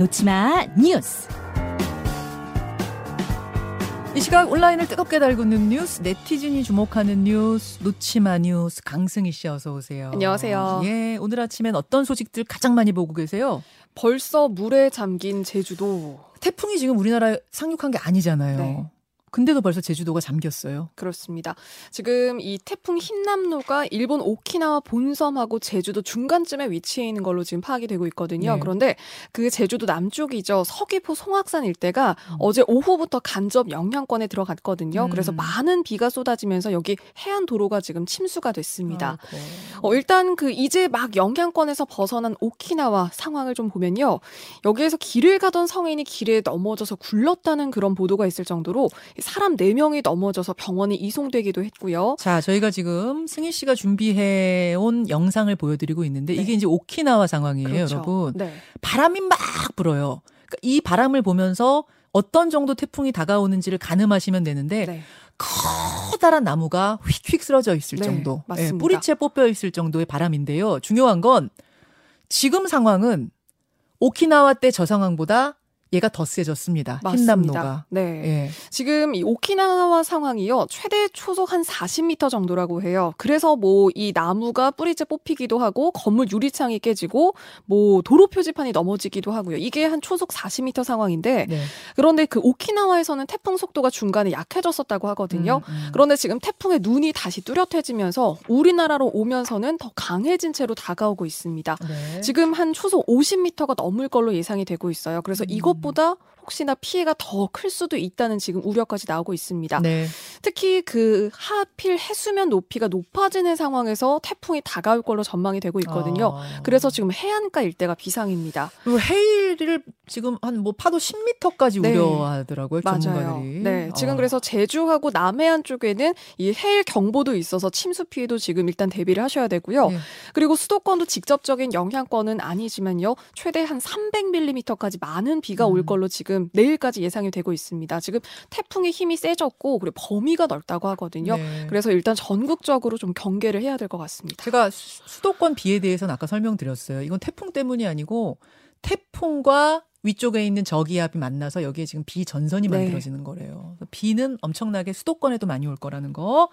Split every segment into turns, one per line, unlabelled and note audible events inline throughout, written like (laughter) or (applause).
놓치마 뉴스.
이 시각 온라인을 뜨겁게 달구는 뉴스, 네티즌이 주목하는 뉴스, 놓치마 뉴스, 강승희 씨 어서 오세요.
안녕하세요.
예, 오늘 아침엔 어떤 소식들 가장 많이 보고 계세요?
벌써 물에 잠긴 제주도.
태풍이 지금 우리나라에 상륙한 게 아니잖아요.
네.
근데도 벌써 제주도가 잠겼어요.
그렇습니다. 지금 이 태풍 흰남노가 일본 오키나와 본섬하고 제주도 중간쯤에 위치해 있는 걸로 지금 파악이 되고 있거든요.
네.
그런데 그 제주도 남쪽이죠. 서귀포 송악산 일대가
음.
어제 오후부터 간접 영향권에 들어갔거든요.
음.
그래서 많은 비가 쏟아지면서 여기 해안 도로가 지금 침수가 됐습니다.
아이고.
어, 일단 그 이제 막 영향권에서 벗어난 오키나와 상황을 좀 보면요. 여기에서 길을 가던 성인이 길에 넘어져서 굴렀다는 그런 보도가 있을 정도로 사람 4명이 넘어져서 병원에 이송되기도 했고요.
자, 저희가 지금 승희 씨가 준비해 온 영상을 보여드리고 있는데
네.
이게 이제 오키나와 상황이에요,
그렇죠.
여러분.
네.
바람이 막 불어요. 그러니까 이 바람을 보면서 어떤 정도 태풍이 다가오는지를 가늠하시면 되는데
네.
커다란 나무가 휙휙 쓰러져 있을
네,
정도,
맞습니다.
예, 뿌리채 뽑혀 있을 정도의 바람인데요. 중요한 건 지금 상황은 오키나와 때 저 상황보다 얘가 더 세졌습니다.
맞습니다.
흰남노가.
네.
예.
지금 이 오키나와 상황이요. 최대 초속 한 40m 정도라고 해요. 그래서 뭐 이 나무가 뿌리째 뽑히기도 하고 건물 유리창이 깨지고 뭐 도로 표지판이 넘어지기도 하고요. 이게 한 초속 40m 상황인데
네.
그런데 그 오키나와에서는 태풍 속도가 중간에 약해졌었다고 하거든요.
음, 음.
그런데 지금 태풍의 눈이 다시 뚜렷해지면서 우리나라로 오면서는 더 강해진 채로 다가오고 있습니다.
네.
지금 한 초속 50m가 넘을 걸로 예상이 되고 있어요. 그래서
음.
이것 보다 혹시나 피해가 더 클 수도 있다는 지금 우려까지 나오고 있습니다.
네.
특히 그 하필 해수면 높이가 높아지는 상황에서 태풍이 다가올 걸로 전망이 되고 있거든요.
어.
그래서 지금 해안가 일대가 비상입니다.
그리고 해일을 지금 한 뭐 파도 10m까지
네.
우려하더라고요
맞아요.
전문가들이.
네, 지금
어.
그래서 제주하고 남해안 쪽에는 이 해일 경보도 있어서 침수 피해도 지금 일단 대비를 하셔야 되고요.
네.
그리고 수도권도 직접적인 영향권은 아니지만요. 최대 한 300mm까지 많은 비가 올
음.
걸로 지금 내일까지 예상이 되고 있습니다. 지금 태풍의 힘이 세졌고 그리고 범위 가 넓다고 하거든요.
네.
그래서 일단 전국적으로 좀 경계를 해야 될 것 같습니다.
제가 수- 수도권 비에 대해서는 아까 설명드렸어요. 이건 태풍 때문이 아니고 태풍과 위쪽에 있는 저기압이 만나서 여기에 지금 비 전선이
네.
만들어지는 거래요. 비는 엄청나게 수도권에도 많이 올 거라는 거.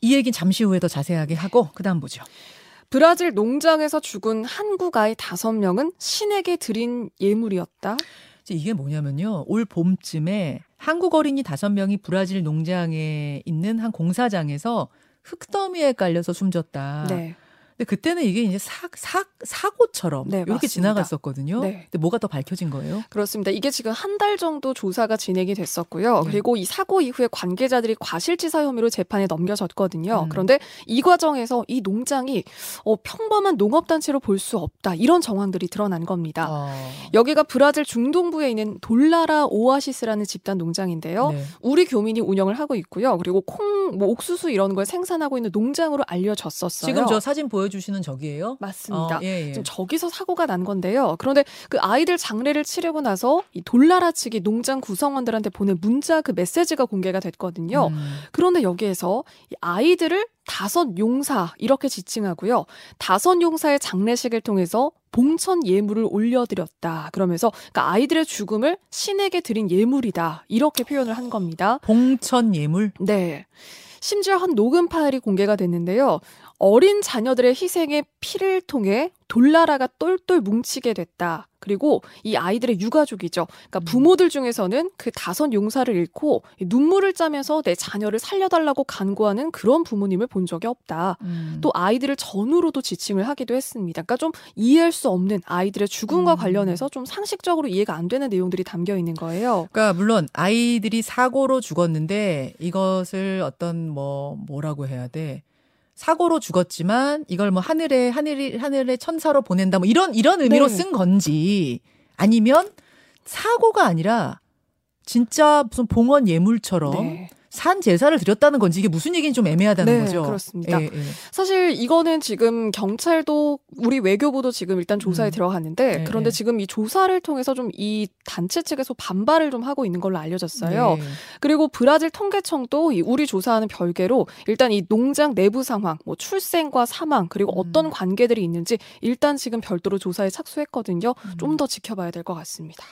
이 얘기는 잠시 후에 더 자세하게 하고 그다음 보죠.
브라질 농장에서 죽은 한국 아이 다섯 명은 신에게 드린 예물이었다.
이게 뭐냐면요. 올 봄쯤에 한국 어린이 다섯 명이 브라질 농장에 있는 한 공사장에서 흙더미에 깔려서 숨졌다.
네.
근데 그때는 이게 이제 사, 사, 사고처럼
네,
이렇게
맞습니다.
지나갔었거든요.
네.
근데 뭐가 더 밝혀진 거예요?
그렇습니다. 이게 지금 한 달 정도 조사가 진행이 됐었고요.
네.
그리고 이 사고 이후에 관계자들이 과실치사 혐의로 재판에 넘겨졌거든요.
음.
그런데 이 과정에서 이 농장이 어, 평범한 농업단체로 볼 수 없다. 이런 정황들이 드러난 겁니다.
어.
여기가 브라질 중동부에 있는 돌라라 오아시스라는 집단 농장인데요.
네.
우리 교민이 운영을 하고 있고요. 그리고 콩, 뭐 옥수수 이런 걸 생산하고 있는 농장으로 알려졌었어요.
지금 저 사진 보여 주시는 저기예요?
맞습니다.
어, 예, 예.
지금 저기서 사고가 난 건데요. 그런데 그 아이들 장례를 치르고 나서 이 돌나라 측이 농장 구성원들한테 보낸 문자 그 메시지가 공개가 됐거든요.
음.
그런데 여기에서 이 아이들을 다섯 용사 이렇게 지칭하고요. 다섯 용사의 장례식을 통해서 봉천 예물을 올려드렸다. 그러면서 그러니까 아이들의 죽음을 신에게 드린 예물이다. 이렇게 표현을 한 겁니다.
봉천 예물.
네. 심지어 한 녹음 파일이 공개가 됐는데요. 어린 자녀들의 희생에 피를 통해 돌나라가 똘똘 뭉치게 됐다. 그리고 이 아이들의 유가족이죠. 그러니까 부모들 중에서는 그 다섯 용사를 잃고 눈물을 짜면서 내 자녀를 살려달라고 간구하는 그런 부모님을 본 적이 없다.
음.
또 아이들을 전우로도 지칭을 하기도 했습니다. 그러니까 좀 이해할 수 없는 아이들의 죽음과
음.
관련해서 좀 상식적으로 이해가 안 되는 내용들이 담겨 있는 거예요.
그러니까 물론 아이들이 사고로 죽었는데 이것을 어떤 뭐 뭐라고 해야 돼? 사고로 죽었지만 이걸 뭐 하늘에 하늘이 하늘의 천사로 보낸다 뭐 이런 이런 의미로
네.
쓴 건지 아니면 사고가 아니라 진짜 무슨 봉헌 예물처럼
네.
산 제사를 드렸다는 건지 이게 무슨 얘기인지 좀 애매하다는
네,
거죠.
그렇습니다.
예, 예.
사실 이거는 지금 경찰도 우리 외교부도 지금 일단 조사에
음.
들어갔는데
네,
그런데
네.
지금 이 조사를 통해서 좀 이 단체 측에서 반발을 좀 하고 있는 걸로 알려졌어요.
네.
그리고 브라질 통계청도 이 우리 조사하는 별개로 일단 이 농장 내부 상황, 뭐 출생과 사망 그리고
음.
어떤 관계들이 있는지 일단 지금 별도로 조사에 착수했거든요.
음.
좀더 지켜봐야 될 것 같습니다.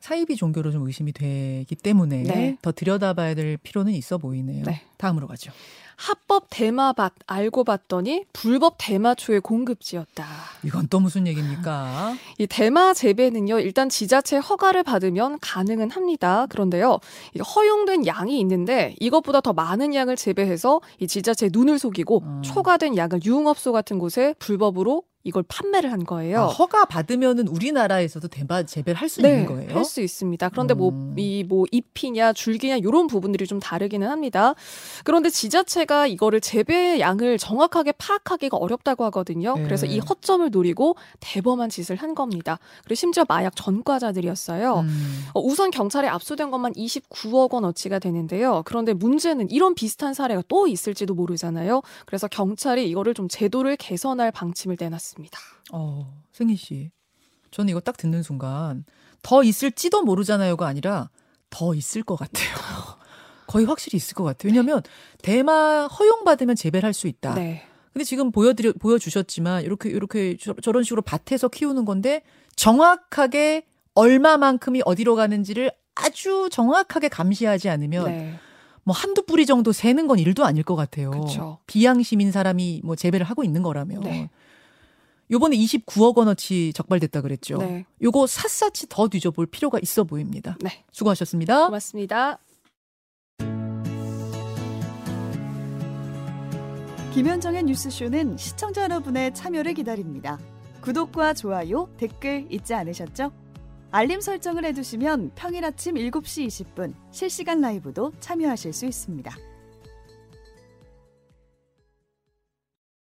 사이비 종교로 좀 의심이 되기 때문에
네.
더 들여다봐야 될 필요는 있어 보이네요.
네.
다음으로 가죠.
합법 대마밭 알고 봤더니 불법 대마초의 공급지였다.
이건 또 무슨 얘기입니까?
이 대마 재배는요, 일단 지자체 허가를 받으면 가능은 합니다. 그런데요, 이 허용된 양이 있는데 이것보다 더 많은 양을 재배해서 이 지자체 눈을 속이고
음.
초과된 양을 유흥업소 같은 곳에 불법으로 이걸 판매를 한 거예요.
아, 허가 받으면은 우리나라에서도 대마 재배를 할수
네,
있는 거예요?
할 수 있습니다. 그런데 뭐
음.
이뭐 잎이냐 줄기냐 이런 부분들이 좀 다르기는 합니다. 그런데 지자체가 이거를 재배 양을 정확하게 파악하기가 어렵다고 하거든요.
네.
그래서 이 허점을 노리고 대범한 짓을 한 겁니다. 그리고 심지어 마약 전과자들이었어요.
음.
어, 우선 경찰에 압수된 것만 29억 원 어치가 되는데요. 그런데 문제는 이런 비슷한 사례가 또 있을지도 모르잖아요. 그래서 경찰이 이거를 좀 제도를 개선할 방침을 내놨습니다.
어, 승희 씨. 저는 이거 딱 듣는 순간 더 있을지도 모르잖아요가 아니라 더 있을 것 같아요. (laughs) 거의 확실히 있을 것 같아요. 왜냐하면 대마 허용받으면 재배를 할수 있다.
네.
근데 지금 보여드려 보여주셨지만 이렇게 이렇게 저, 저런 식으로 밭에서 키우는 건데 정확하게 얼마만큼이 어디로 가는지를 아주 정확하게 감시하지 않으면
네.
뭐 한두 뿌리 정도 세는 건 일도 아닐 것 같아요.
그쵸.
비양심인 사람이 뭐 재배를 하고 있는 거라면.
네.
요번에 29억 원어치 적발됐다 그랬죠.
네.
요거 샅샅이 더 뒤져볼 필요가 있어 보입니다.
네.
수고하셨습니다.
고맙습니다.
김현정의 뉴스쇼는 시청자 여러분의 참여를 기다립니다. 구독과 좋아요, 댓글 잊지 않으셨죠? 알림 설정을 해두시면 평일 아침 7시 20분 실시간 라이브도 참여하실 수 있습니다.